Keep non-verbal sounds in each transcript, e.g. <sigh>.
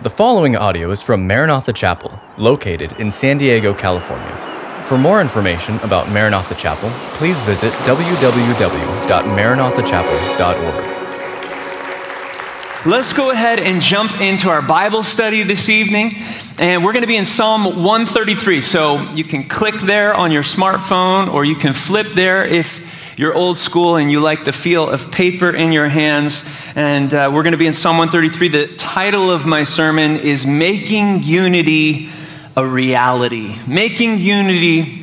The following audio is from Maranatha Chapel, located in San Diego, California. For more information about Maranatha Chapel, please visit www.maranathachapel.org. Let's go ahead and jump into our Bible study this evening. And we're going to be in Psalm 133. So you can click there on your smartphone or you can flip there if you're old school and you like the feel of paper in your hands. And uh, we're going to be in Psalm 133. The title of my sermon is Making Unity a Reality. Making Unity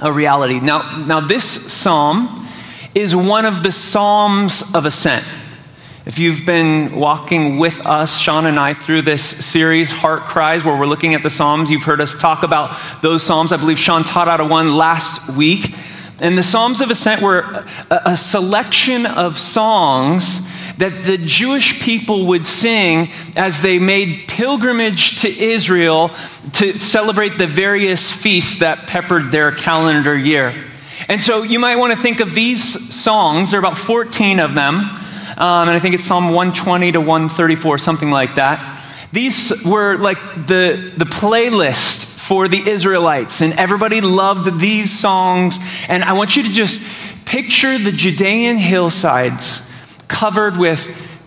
a Reality. Now, now this psalm is one of the Psalms of Ascent. If you've been walking with us, Sean and I, through this series, Heart Cries, where we're looking at the Psalms, you've heard us talk about those Psalms. I believe Sean taught out of one last week. And the Psalms of Ascent were a, a selection of songs that the Jewish people would sing as they made pilgrimage to Israel to celebrate the various feasts that peppered their calendar year. And so you might want to think of these songs, there are about 14 of them, um, and I think it's Psalm 120 to 134, something like that. These were like the, the playlist for the Israelites, and everybody loved these songs. And I want you to just picture the Judean hillsides covered with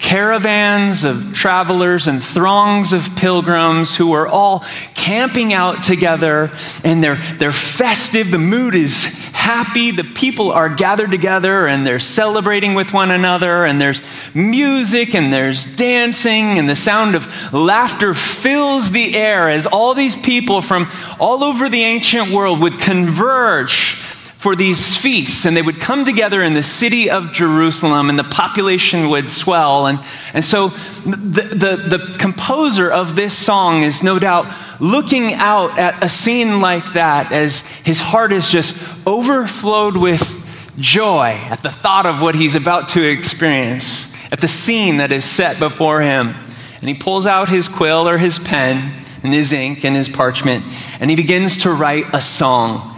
caravans of travelers and throngs of pilgrims who are all camping out together and they're, they're festive. The mood is happy. The people are gathered together and they're celebrating with one another. And there's music and there's dancing and the sound of laughter fills the air as all these people from all over the ancient world would converge for these feasts, and they would come together in the city of Jerusalem, and the population would swell. And, and so the, the, the composer of this song is no doubt looking out at a scene like that as his heart is just overflowed with joy at the thought of what he's about to experience, at the scene that is set before him. And he pulls out his quill or his pen and his ink and his parchment, and he begins to write a song.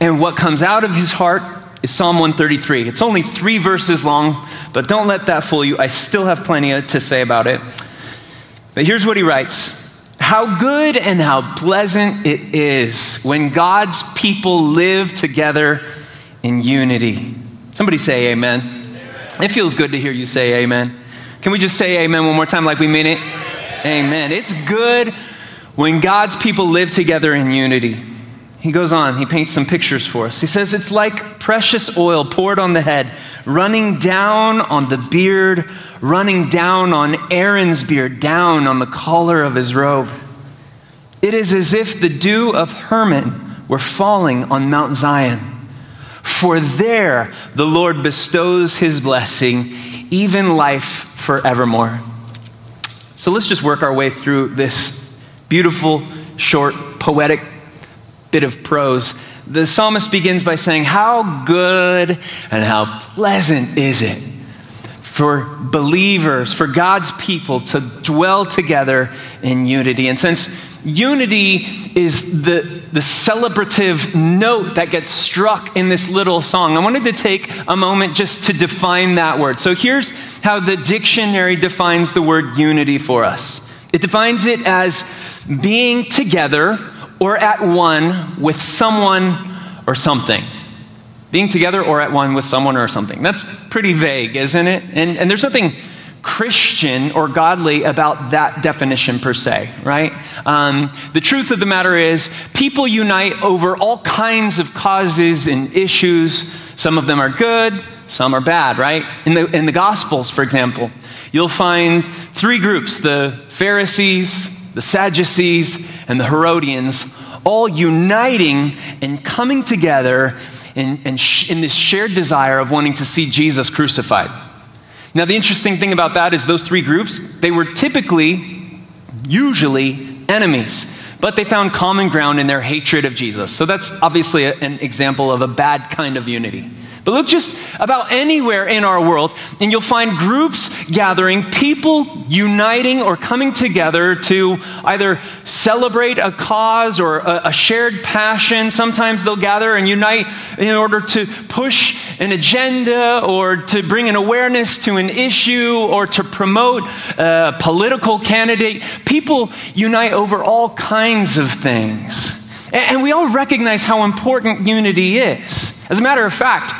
And what comes out of his heart is Psalm 133. It's only three verses long, but don't let that fool you. I still have plenty to say about it. But here's what he writes How good and how pleasant it is when God's people live together in unity. Somebody say amen. amen. It feels good to hear you say amen. Can we just say amen one more time like we mean it? Amen. amen. It's good when God's people live together in unity. He goes on, he paints some pictures for us. He says, It's like precious oil poured on the head, running down on the beard, running down on Aaron's beard, down on the collar of his robe. It is as if the dew of Hermon were falling on Mount Zion. For there the Lord bestows his blessing, even life forevermore. So let's just work our way through this beautiful, short, poetic bit of prose. The psalmist begins by saying, How good and how pleasant is it for believers, for God's people to dwell together in unity. And since unity is the, the celebrative note that gets struck in this little song, I wanted to take a moment just to define that word. So here's how the dictionary defines the word unity for us it defines it as being together or at one with someone or something. Being together or at one with someone or something. That's pretty vague, isn't it? And, and there's nothing Christian or godly about that definition per se, right? Um, the truth of the matter is, people unite over all kinds of causes and issues. Some of them are good, some are bad, right? In the, in the Gospels, for example, you'll find three groups the Pharisees, the Sadducees, and the Herodians all uniting and coming together in, in, sh- in this shared desire of wanting to see Jesus crucified. Now, the interesting thing about that is those three groups, they were typically, usually, enemies but they found common ground in their hatred of Jesus. So that's obviously a, an example of a bad kind of unity. But look just about anywhere in our world, and you'll find groups gathering, people uniting or coming together to either celebrate a cause or a, a, shared passion. Sometimes they'll gather and unite in order to push an agenda or to bring an awareness to an issue or to promote a political candidate. People unite over all kinds of things. And, and we all recognize how important unity is. As a matter of fact,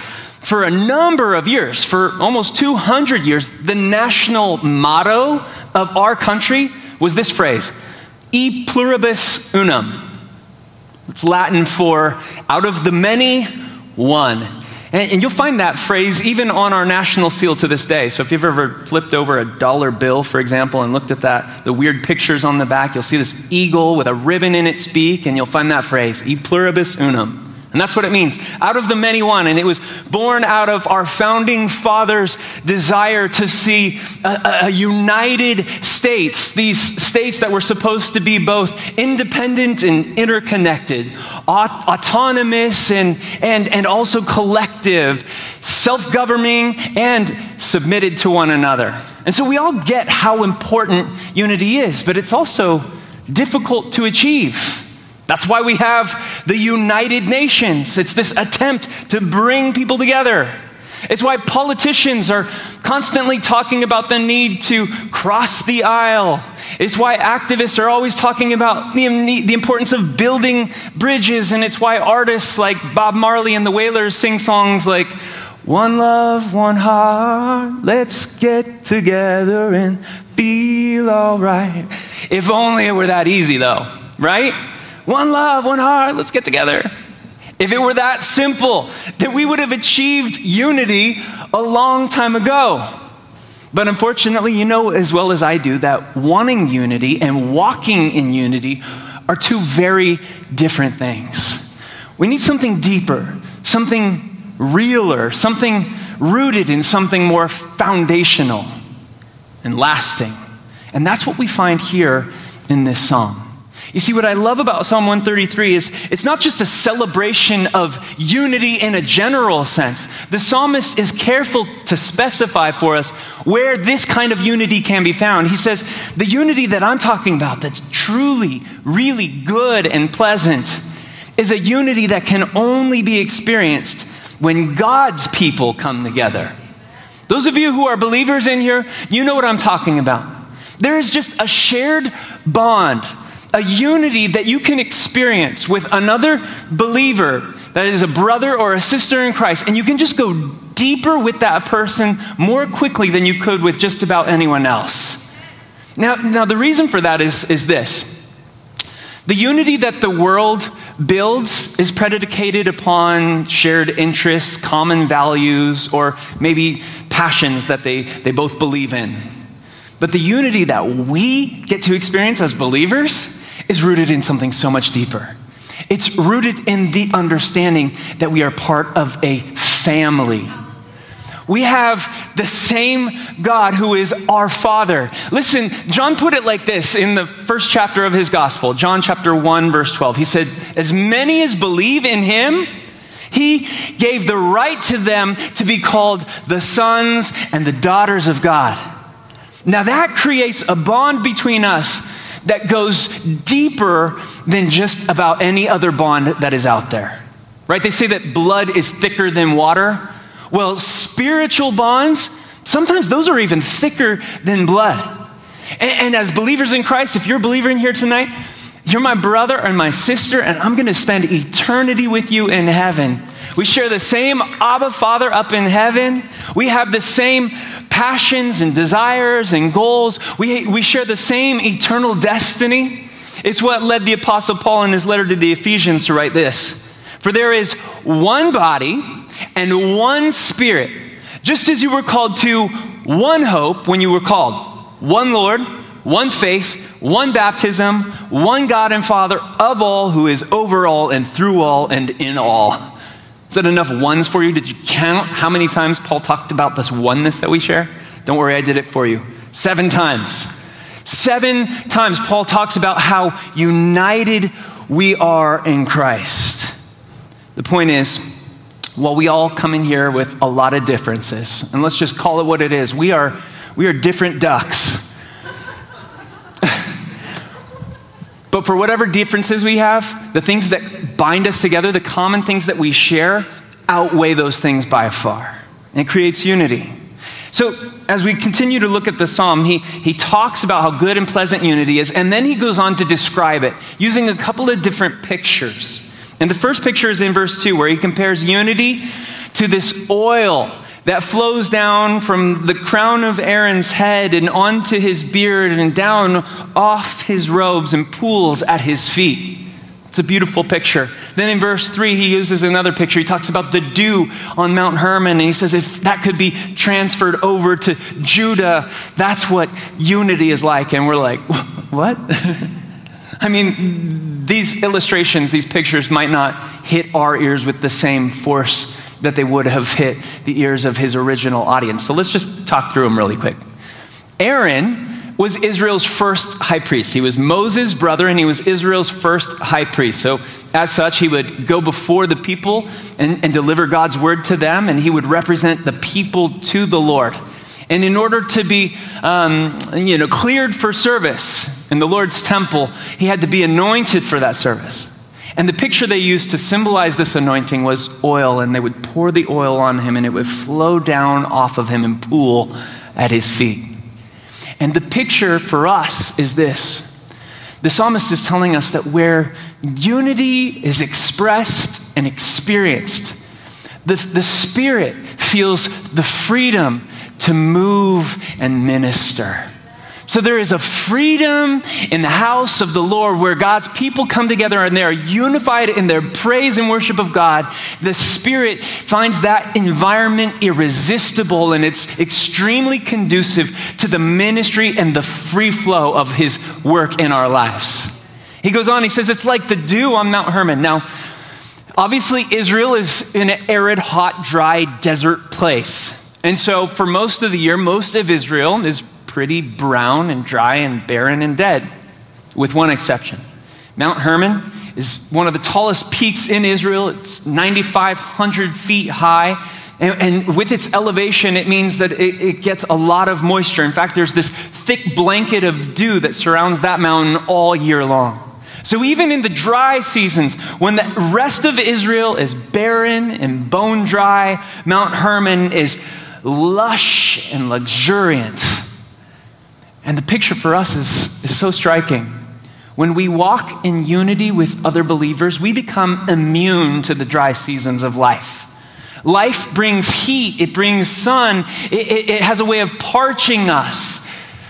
for a number of years, for almost 200 years, the national motto of our country was this phrase E pluribus unum. It's Latin for out of the many, one. And, and, you'll find that phrase even on our national seal to this day. So if you've ever flipped over a dollar bill, for example, and looked at that, the weird pictures on the back, you'll see this eagle with a ribbon in its beak, and you'll find that phrase, E pluribus unum. And that's what it means. Out of the many one. And it was born out of our founding fathers' desire to see a, a, united states, these states that were supposed to be both independent and interconnected, aut- autonomous and, and, and also collective, self governing and submitted to one another. And so we all get how important unity is, but it's also difficult to achieve. That's why we have the United Nations. It's this attempt to bring people together. It's why politicians are constantly talking about the need to cross the aisle. It's why activists are always talking about the, the, importance of building bridges. And it's why artists like Bob Marley and the Wailers sing songs like, One love, one heart, let's get together and feel all right. If only it were that easy, though, right? One love, one heart, let's get together. If it were that simple, that we would have achieved unity a long time ago. But unfortunately, you know as well as I do that wanting unity and walking in unity are two very different things. We need something deeper, something realer, something rooted in something more foundational and lasting. And that's what we find here in this psalm. You see, what I love about Psalm 133 is it's not just a celebration of unity in a general sense. The psalmist is careful to specify for us where this kind of unity can be found. He says, The unity that I'm talking about, that's truly, really good and pleasant, is a unity that can only be experienced when God's people come together. Those of you who are believers in here, you know what I'm talking about. There is just a shared bond a unity that you can experience with another believer that is a brother or a sister in Christ, and you can just go deeper with that person more quickly than you could with just about anyone else. Now, now the reason for that is, is this. The unity that the world builds is predicated upon shared interests, common values, or maybe passions that they, they both believe in. But the unity that we get to experience as believers is rooted in something so much deeper. It's rooted in the understanding that we are part of a family. We have the same God who is our Father. Listen, John put it like this in the first chapter of his gospel, John chapter 1, verse 12. He said, As many as believe in him, he gave the right to them to be called the sons and the daughters of God. Now that creates a bond between us that goes deeper than just about any other bond that is out there. Right? They say that blood is thicker than water. Well, spiritual bonds, sometimes those are even thicker than blood. And, and as believers in Christ, if you're a believer in here tonight, you're my brother and my sister, and I'm going to spend eternity with you in heaven. We share the same Abba Father up in heaven. We have the same passions and desires and goals. We, we share the same eternal destiny. It's what led the Apostle Paul in his letter to the Ephesians to write this For there is one body and one spirit, just as you were called to one hope when you were called, one Lord, one faith, one baptism, one God and Father of all, who is over all and through all and in all. Is that enough ones for you? Did you count how many times Paul talked about this oneness that we share? Don't worry, I did it for you. Seven times. Seven times Paul talks about how united we are in Christ. The point is, while we all come in here with a lot of differences. And let's just call it what it is. We are, we are different ducks. But for whatever differences we have, the things that bind us together, the common things that we share, outweigh those things by far. And it creates unity. So, as we continue to look at the psalm, he, he talks about how good and pleasant unity is, and then he goes on to describe it using a couple of different pictures. And the first picture is in verse 2, where he compares unity to this oil that flows down from the crown of Aaron's head and onto his beard and down off his robes and pools at his feet. It's a beautiful picture. Then in verse 3, he uses another picture. He talks about the dew on Mount Hermon, and he says if that could be transferred over to Judah, that's what unity is like. And we're like, <laughs> what? <laughs> I mean, these illustrations, these pictures might not hit our ears with the same force that they would have hit the ears of his original audience. So let's just talk through them really quick. Aaron was Israel's first high priest. He was Moses' brother and he was Israel's first high priest. So, as such, he would go before the people and, and, deliver God's word to them, and he would represent the people to the Lord. And in order to be um, you know, cleared for service in the Lord's temple, he had to be anointed for that service. And the picture they used to symbolize this anointing was oil, and they would pour the oil on him, and it would flow down off of him and pool at his feet. And the picture for us is this the psalmist is telling us that where unity is expressed and experienced, the, the Spirit feels the freedom to move and minister. So there is a freedom in the house of the Lord where God's people come together and they are unified in their praise and worship of God. The Spirit finds that environment irresistible and it's extremely conducive to the ministry and the free flow of His work in our lives. He goes on, he says, it's like the dew on Mount Hermon. Now, obviously, Israel is in an arid, hot, dry desert place. And so, for most of the year, most of Israel is pretty brown and dry and barren and dead, with one exception. Mount Hermon is one of the tallest peaks in Israel. It's 9,500 feet high. And, and, with its elevation, it means that it, it gets a lot of moisture. In fact, there's this thick blanket of dew that surrounds that mountain all year long. So, even in the dry seasons, when the rest of Israel is barren and bone dry, Mount Hermon is lush and luxuriant. And the picture for us is, is so striking. When we walk in unity with other believers, we become immune to the dry seasons of life. Life brings heat, it brings sun, it, it, it, has a way of parching us.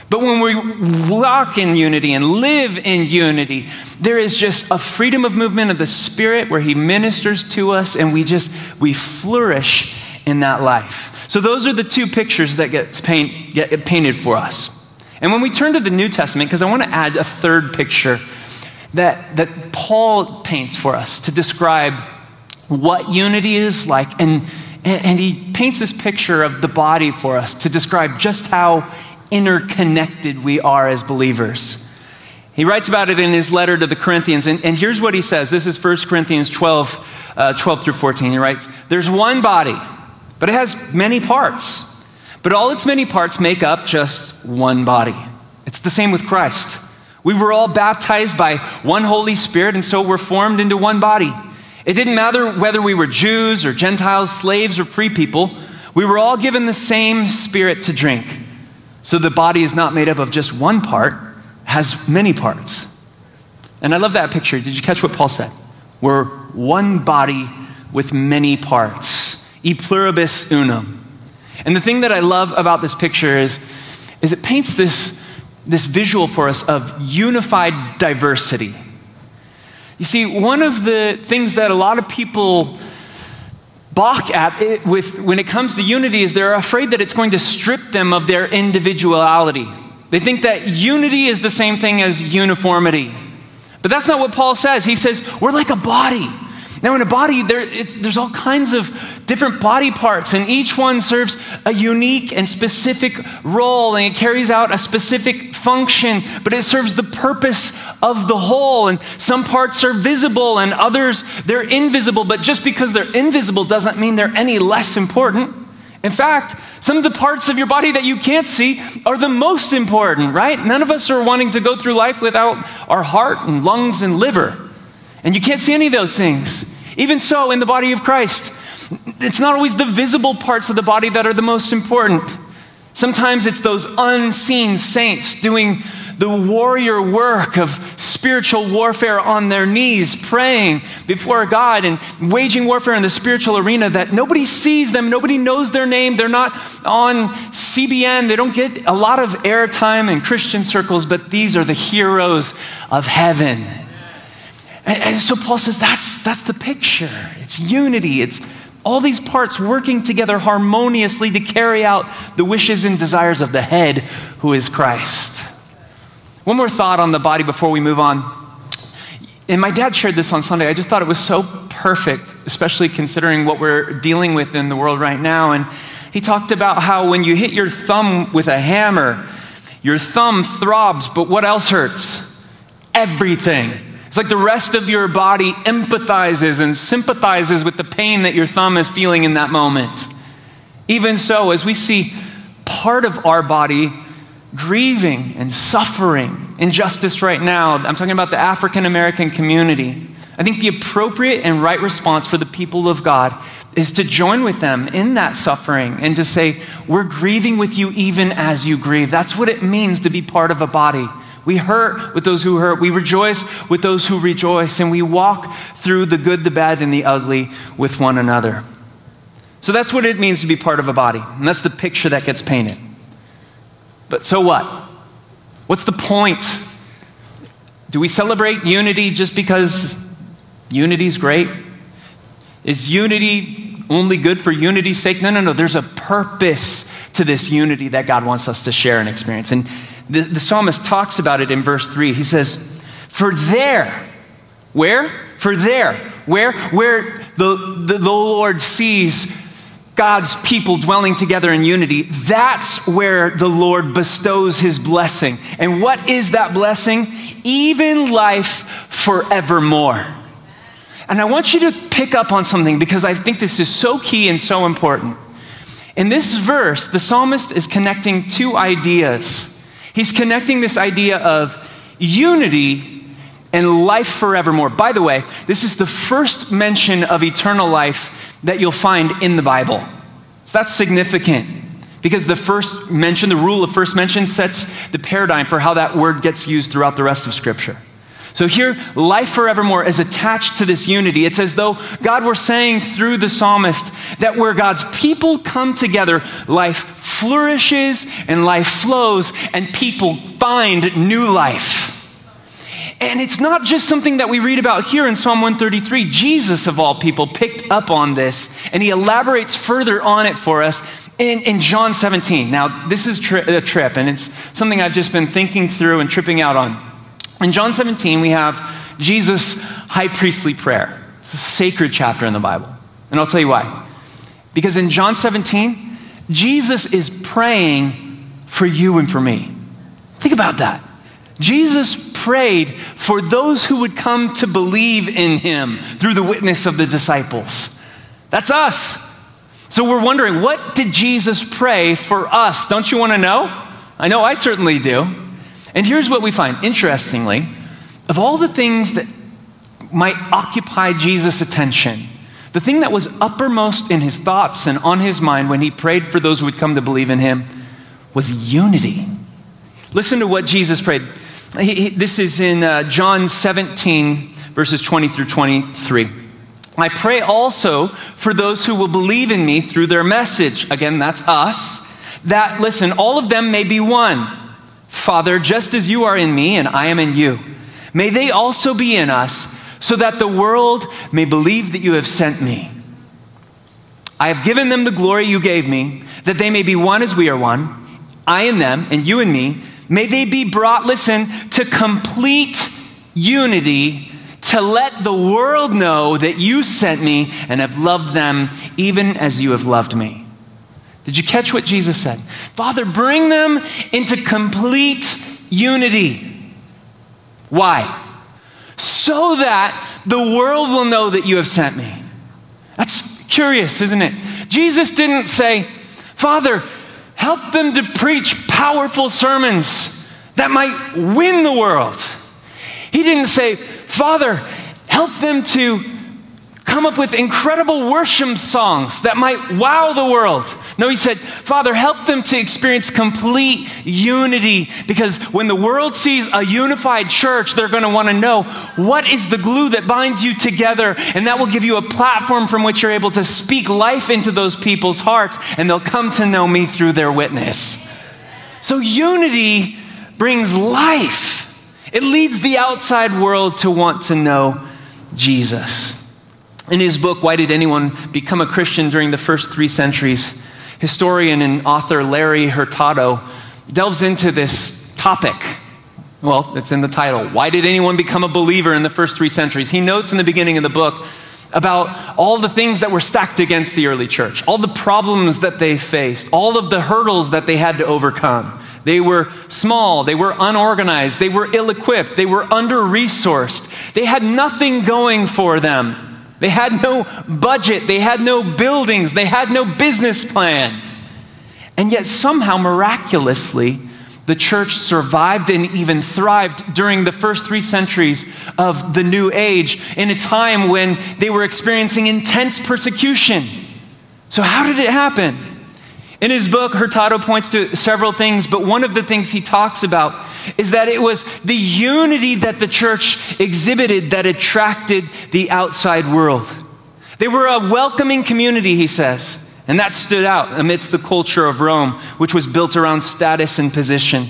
But when we walk in unity and live in unity, there is just a freedom of movement of the Spirit where He ministers to us and we just, we flourish in that life. So those are the two pictures that get, paint, get painted for us. And when we turn to the New Testament, because I want to add a third picture that, that Paul paints for us to describe what unity is like. And, and, and he paints this picture of the body for us to describe just how interconnected we are as believers. He writes about it in his letter to the Corinthians, and, and here's what he says. This is 1 Corinthians 12, uh, 12 through 14. He writes, There's one body, but it has many parts. But all its many parts make up just one body. It's the same with Christ. We were all baptized by one Holy Spirit, and so we're formed into one body. It didn't matter whether we were Jews or Gentiles, slaves or free people, we were all given the same Spirit to drink. So the body is not made up of just one part, has many parts. And I love that picture. Did you catch what Paul said? We're one body with many parts. E pluribus unum. And the thing that I love about this picture is, is it paints this, this visual for us of unified diversity. You see, one of the things that a lot of people balk at it with, when it comes to unity is they're afraid that it's going to strip them of their individuality. They think that unity is the same thing as uniformity. But that's not what Paul says. He says, we're like a body. Now, in a body, there, there's all kinds of different body parts, and each one serves a unique and specific role, and it carries out a specific function, but it serves the purpose of the whole. And some parts are visible, and others, they're invisible, but just because they're invisible doesn't mean they're any less important. In fact, some of the parts of your body that you can't see are the most important, right? None of us are wanting to go through life without our heart and lungs and liver. And you can't see any of those things. Even so, in the body of Christ, it's not always the visible parts of the body that are the most important. Sometimes it's those unseen saints doing the warrior work of spiritual warfare on their knees, praying before God and waging warfare in the spiritual arena that nobody sees them, nobody knows their name, they're not on CBN, they don't get a lot of airtime in Christian circles, but these are the heroes of heaven. And, and so Paul says that's, that's the picture. It's unity, it's all these parts working together harmoniously to carry out the wishes and desires of the head, who is Christ. One more thought on the body before we move on. And my dad shared this on Sunday. I just thought it was so perfect, especially considering what we're dealing with in the world right now. And he talked about how when you hit your thumb with a hammer, your thumb throbs, but what else hurts? Everything. It's like the rest of your body empathizes and sympathizes with the pain that your thumb is feeling in that moment. Even so, as we see part of our body grieving and suffering injustice right now. I'm talking about the African American community. I think the appropriate and right response for the people of God is to join with them in that suffering and to say, We're grieving with you even as you grieve. That's what it means to be part of a body. We hurt with those who hurt. We rejoice with those who rejoice. And we walk through the good, the bad, and the ugly with one another. So that's what it means to be part of a body. And that's the picture that gets painted. But so what? What's the point? Do we celebrate unity just because unity's great? Is unity only good for unity's sake? No, no, no. There's a purpose to this unity that God wants us to share and experience. And the, the psalmist talks about it in verse 3. He says, For there, where? For there, where? Where the, the, the Lord sees God's people dwelling together in unity, that's where the Lord bestows his blessing. And what is that blessing? Even life forevermore. And I want you to pick up on something because I think this is so key and so important. In this verse, the psalmist is connecting two ideas. He's connecting this idea of unity and life forevermore. By the way, this is the first mention of eternal life that you'll find in the Bible. So that's significant because the first mention, the rule of first mention, sets the paradigm for how that word gets used throughout the rest of Scripture. So here, life forevermore is attached to this unity. It's as though God were saying through the psalmist that where God's people come together, life flourishes and life flows, and people find new life. And it's not just something that we read about here in Psalm 133. Jesus, of all people, picked up on this and he elaborates further on it for us in, in John 17. Now, this is tri- a trip and it's something I've just been thinking through and tripping out on. In John 17, we have Jesus' high priestly prayer. It's a sacred chapter in the Bible. And I'll tell you why. Because in John 17, Jesus is praying for you and for me. Think about that. Jesus prayed for those who would come to believe in him through the witness of the disciples. That's us. So we're wondering, what did Jesus pray for us? Don't you want to know? I know I certainly do. And here's what we find interestingly, of all the things that might occupy Jesus' attention, the thing that was uppermost in his thoughts and on his mind when he prayed for those who would come to believe in him was unity. Listen to what Jesus prayed. He, he, this is in uh, John 17, verses 20 through 23. I pray also for those who will believe in me through their message. Again, that's us. That, listen, all of them may be one. Father, just as you are in me and I am in you, may they also be in us, so that the world may believe that you have sent me. I have given them the glory you gave me, that they may be one as we are one, I and them, and you and me May they be brought, listen, to complete unity to let the world know that you sent me and have loved them even as you have loved me. Did you catch what Jesus said? Father, bring them into complete unity. Why? So that the world will know that you have sent me. That's curious, isn't it? Jesus didn't say, Father, help them to preach powerful sermons that might win the world. He didn't say, Father, help them to come up with incredible worship songs that might wow the world. No, he said, Father, help them to experience complete unity because when the world sees a unified church, they're going to want to know what is the glue that binds you together, and that will give you a platform from which you're able to speak life into those people's hearts, and they'll come to know me through their witness. So, unity brings life. It leads the outside world to want to know Jesus. In his book, Why Did Anyone Become a Christian During the First Three Centuries, historian and author Larry Hurtado delves into this topic. Well, it's in the title. Why did anyone become a believer in the first three centuries? He notes in the beginning of the book about all the things that were stacked against the early church, all the problems that they faced, all of the hurdles that they had to overcome. They were small, they were unorganized, they were ill equipped, they were under resourced, they had nothing going for them. They had no budget, they had no buildings, they had no business plan. And yet, somehow, miraculously, the church survived and even thrived during the first three centuries of the New Age in a time when they were experiencing intense persecution. So, how did it happen? In his book, Hurtado points to several things, but one of the things he talks about is that it was the unity that the church exhibited that attracted the outside world. They were a welcoming community, he says, and that stood out amidst the culture of Rome, which was built around status and position.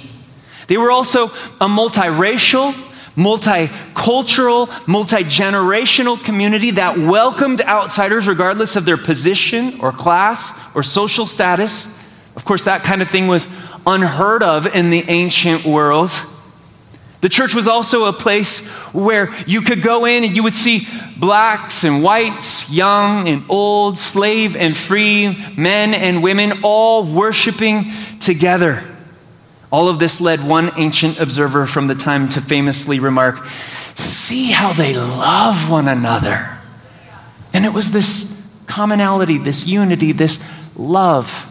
They were also a multiracial, multicultural, multi generational community that welcomed outsiders regardless of their position or class or social status. Of course, that kind of thing was unheard of in the ancient world. The church was also a place where you could go in and you would see blacks and whites, young and old, slave and free, men and women, all worshiping together. All of this led one ancient observer from the time to famously remark, See how they love one another. And it was this commonality, this unity, this love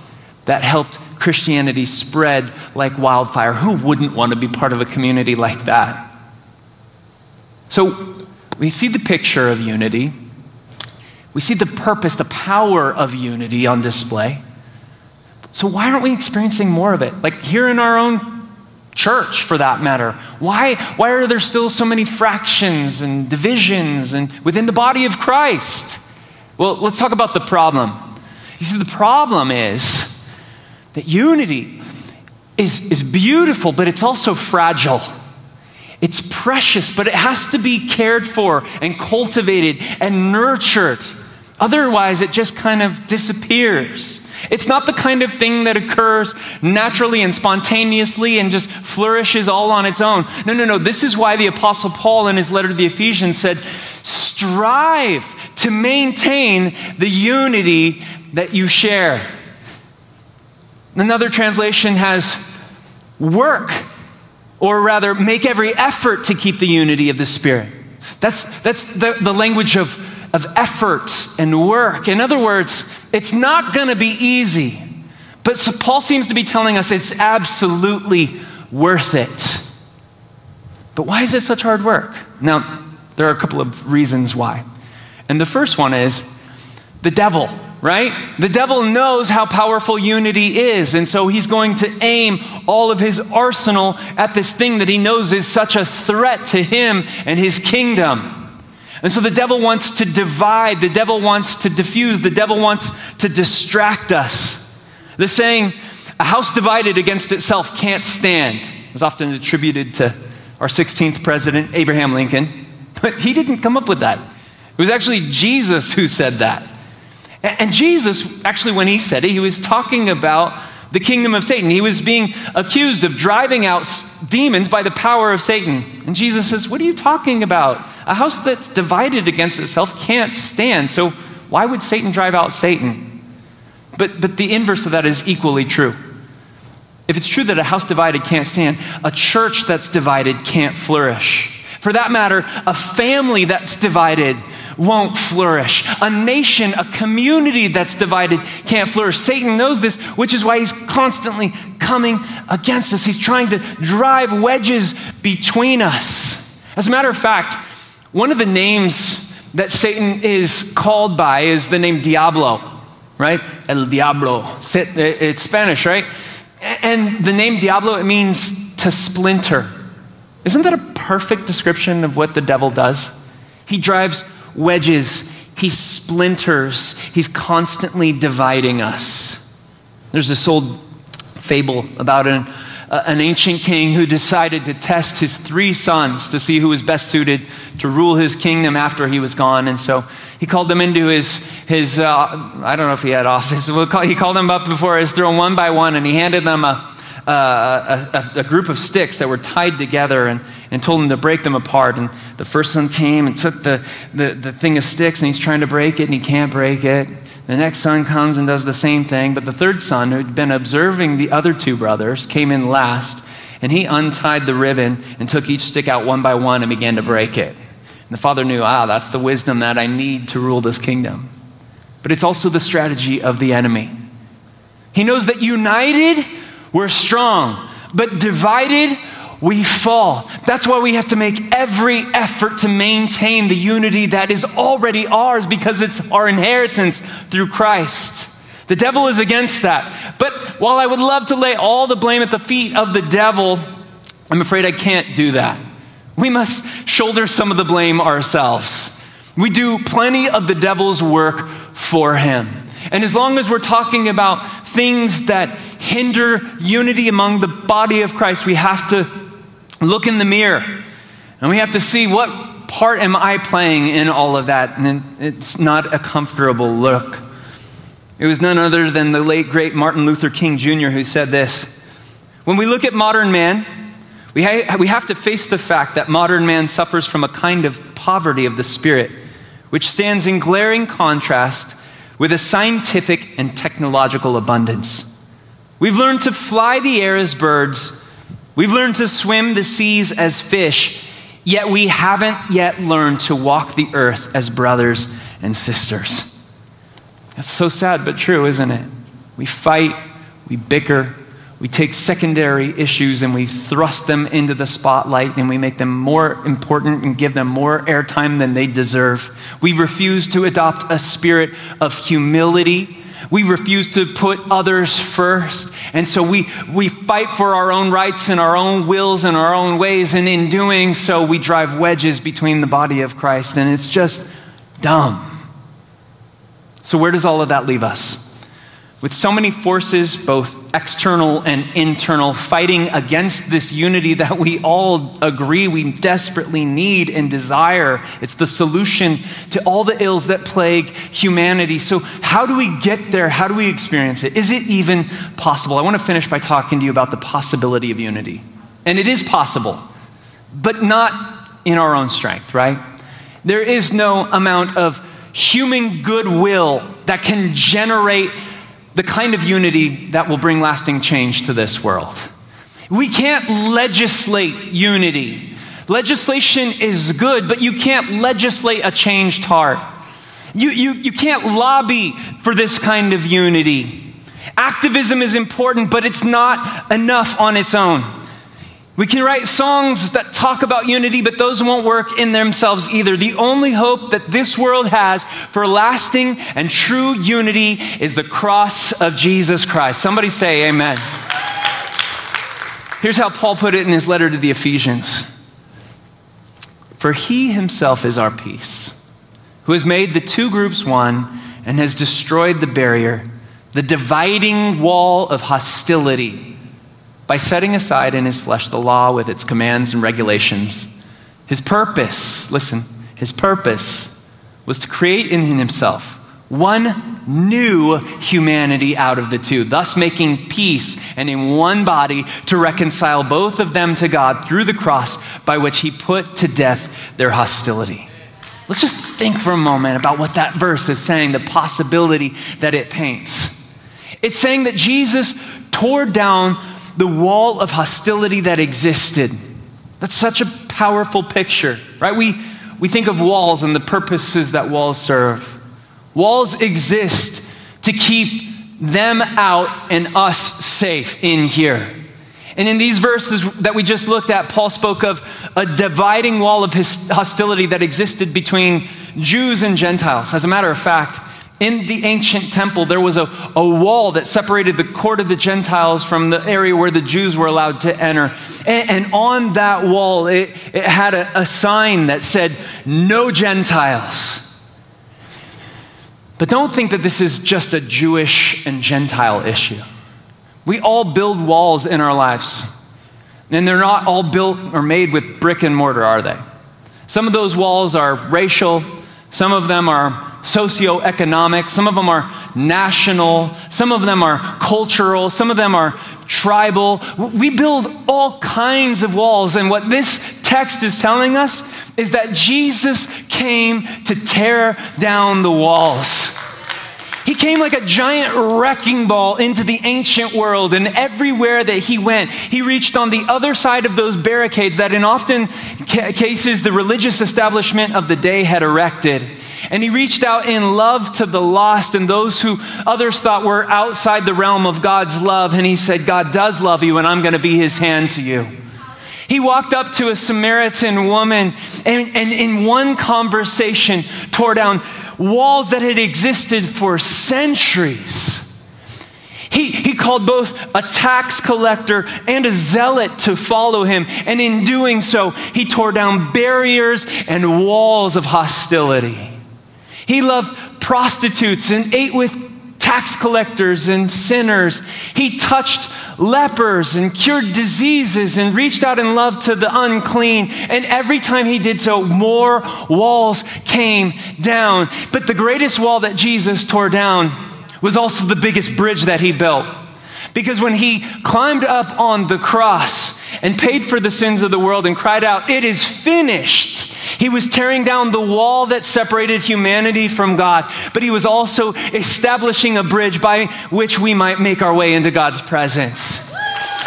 that helped Christianity spread like wildfire. Who wouldn't want to be part of a community like that? So we see the picture of unity. We see the purpose, the power of unity on display. So, why aren't we experiencing more of it? Like here in our own church, for that matter. Why, why are there still so many fractions and divisions and within the body of Christ? Well, let's talk about the problem. You see, the problem is that unity is, is beautiful, but it's also fragile. It's precious, but it has to be cared for and cultivated and nurtured. Otherwise, it just kind of disappears. It's not the kind of thing that occurs naturally and spontaneously and just flourishes all on its own. No, no, no. This is why the Apostle Paul in his letter to the Ephesians said, strive to maintain the unity that you share. Another translation has work, or rather, make every effort to keep the unity of the Spirit. That's, that's the, the language of, of effort and work. In other words, it's not going to be easy. But so Paul seems to be telling us it's absolutely worth it. But why is it such hard work? Now, there are a couple of reasons why. And the first one is the devil, right? The devil knows how powerful unity is, and so he's going to aim all of his arsenal at this thing that he knows is such a threat to him and his kingdom. And so the devil wants to divide, the devil wants to diffuse, the devil wants to distract us. The saying, a house divided against itself can't stand, was often attributed to our 16th president, Abraham Lincoln. But he didn't come up with that. It was actually Jesus who said that. And Jesus, actually, when he said it, he was talking about the kingdom of Satan. He was being accused of driving out demons by the power of Satan. And Jesus says, What are you talking about? A house that's divided against itself can't stand. So why would Satan drive out Satan? But, but the inverse of that is equally true. If it's true that a house divided can't stand, a church that's divided can't flourish. For that matter, a family that's divided won't flourish. A nation, a community that's divided can't flourish. Satan knows this, which is why he's constantly coming against us. He's trying to drive wedges between us. As a matter of fact, one of the names that Satan is called by is the name Diablo, right? El Diablo. It's Spanish, right? And the name Diablo, it means to splinter. Isn't that a perfect description of what the devil does? He drives wedges, he splinters, he's constantly dividing us. There's this old fable about an, uh, an ancient king who decided to test his three sons to see who was best suited to rule his kingdom after he was gone. And so he called them into his, his uh, I don't know if he had office, <laughs> he called them up before his throne one by one and he handed them a, a, a, a group of sticks that were tied together and, and told them to break them apart. And the first son came and took the, the, the thing of sticks and he's trying to break it and he can't break it. The next son comes and does the same thing, but the third son, who'd been observing the other two brothers, came in last, and he untied the ribbon and took each stick out one by one and began to break it. And the father knew, ah, that's the wisdom that I need to rule this kingdom. But it's also the strategy of the enemy. He knows that united, we're strong, but divided, we fall. That's why we have to make every effort to maintain the unity that is already ours because it's our inheritance through Christ. The devil is against that. But while I would love to lay all the blame at the feet of the devil, I'm afraid I can't do that. We must shoulder some of the blame ourselves. We do plenty of the devil's work for him. And as long as we're talking about things that hinder unity among the body of Christ, we have to look in the mirror and we have to see what part am I playing in all of that. And it's not a comfortable look. It was none other than the late, great Martin Luther King Jr. who said this When we look at modern man, we, ha- we have to face the fact that modern man suffers from a kind of poverty of the spirit, which stands in glaring contrast with a scientific and technological abundance. We've learned to fly the air as birds We've learned to swim the seas as fish, yet we haven't yet learned to walk the earth as brothers and sisters. That's so sad, but true, isn't it? We fight, we bicker, we take secondary issues and we thrust them into the spotlight and we make them more important and give them more airtime than they deserve. We refuse to adopt a spirit of humility we refuse to put others first. And so we, we fight for our own rights and our own wills and our own ways. And in doing so, we drive wedges between the body of Christ. And it's just dumb. So, where does all of that leave us? With so many forces, both external and internal, fighting against this unity that we all agree we desperately need and desire. It's the solution to all the ills that plague humanity. So, how do we get there? How do we experience it? Is it even possible? I want to finish by talking to you about the possibility of unity. And it is possible, but not in our own strength, right? There is no amount of human goodwill that can generate the kind of unity that will bring lasting change to this world. We can't legislate unity. Legislation is good, but you can't legislate a changed heart. You, you, you can't lobby for this kind of unity. Activism is important, but it's not enough on its own. We can write songs that talk about unity, but those won't work in themselves either. The only hope that this world has for lasting and true unity is the cross of Jesus Christ. Somebody say, Amen. Here's how Paul put it in his letter to the Ephesians For he himself is our peace, who has made the two groups one and has destroyed the barrier, the dividing wall of hostility by setting aside in his flesh the law with its commands and regulations. His purpose, listen, his purpose was to create in himself one new humanity out of the two, thus making peace and in one body to reconcile both of them to God through the cross by which he put to death their hostility. Let's just think for a moment about what that verse is saying, the possibility that it paints. It's saying that Jesus tore down the wall of hostility that existed. That's such a powerful picture, right? We, we think of walls and the purposes that walls serve. Walls exist to keep them out and us safe in here. And in these verses that we just looked at, Paul spoke of a dividing wall of hostility that existed between Jews and Gentiles. As a matter of fact, in the ancient temple, there was a, a wall that separated the court of the Gentiles from the area where the Jews were allowed to enter. And, and on that wall, it, it had a, a sign that said, No Gentiles. But don't think that this is just a Jewish and Gentile issue. We all build walls in our lives, and they're not all built or made with brick and mortar, are they? Some of those walls are racial, some of them are socioeconomic, some of them are national, some of them are cultural, some of them are tribal. We build all kinds of walls, and what this text is telling us is that Jesus came to tear down the walls. He came like a giant wrecking ball into the ancient world, and everywhere that he went, he reached on the other side of those barricades that, in often cases, the religious establishment of the day had erected. And he reached out in love to the lost and those who others thought were outside the realm of God's love. And he said, God does love you, and I'm going to be his hand to you. He walked up to a Samaritan woman and, and in one conversation tore down walls that had existed for centuries. He, he called both a tax collector and a zealot to follow him. And in doing so, he tore down barriers and walls of hostility. He loved prostitutes and ate with tax collectors and sinners. He touched lepers and cured diseases and reached out in love to the unclean. And every time he did so, more walls came down. But the greatest wall that Jesus tore down was also the biggest bridge that he built. Because when he climbed up on the cross and paid for the sins of the world and cried out, It is finished he was tearing down the wall that separated humanity from God, but he was also establishing a bridge by which we might make our way into God's presence.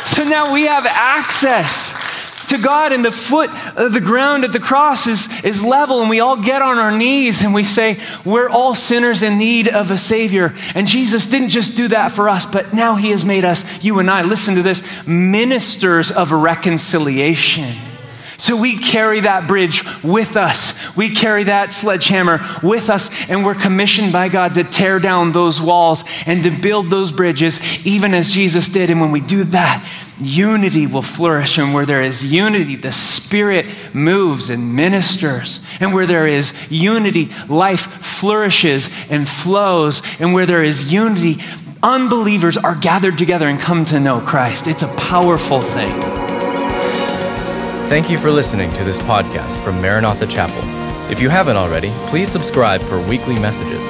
So now we have access to God, and the foot of the ground at the cross is, is level, and we all get on our knees and we say, We're all sinners in need of a Savior. And Jesus didn't just do that for us, but now He has made us, you and I, listen to this, ministers of reconciliation. So we carry that bridge with us. We carry that sledgehammer with us, and we're commissioned by God to tear down those walls and to build those bridges, even as Jesus did. And when we do that, unity will flourish. And where there is unity, the Spirit moves and ministers. And where there is unity, life flourishes and flows. And where there is unity, unbelievers are gathered together and come to know Christ. It's a powerful thing. Thank you for listening to this podcast from Maranatha Chapel. If you haven't already, please subscribe for weekly messages.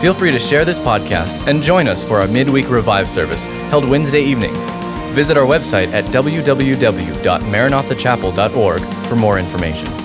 Feel free to share this podcast and join us for our midweek revive service held Wednesday evenings. Visit our website at www.maranathachapel.org for more information.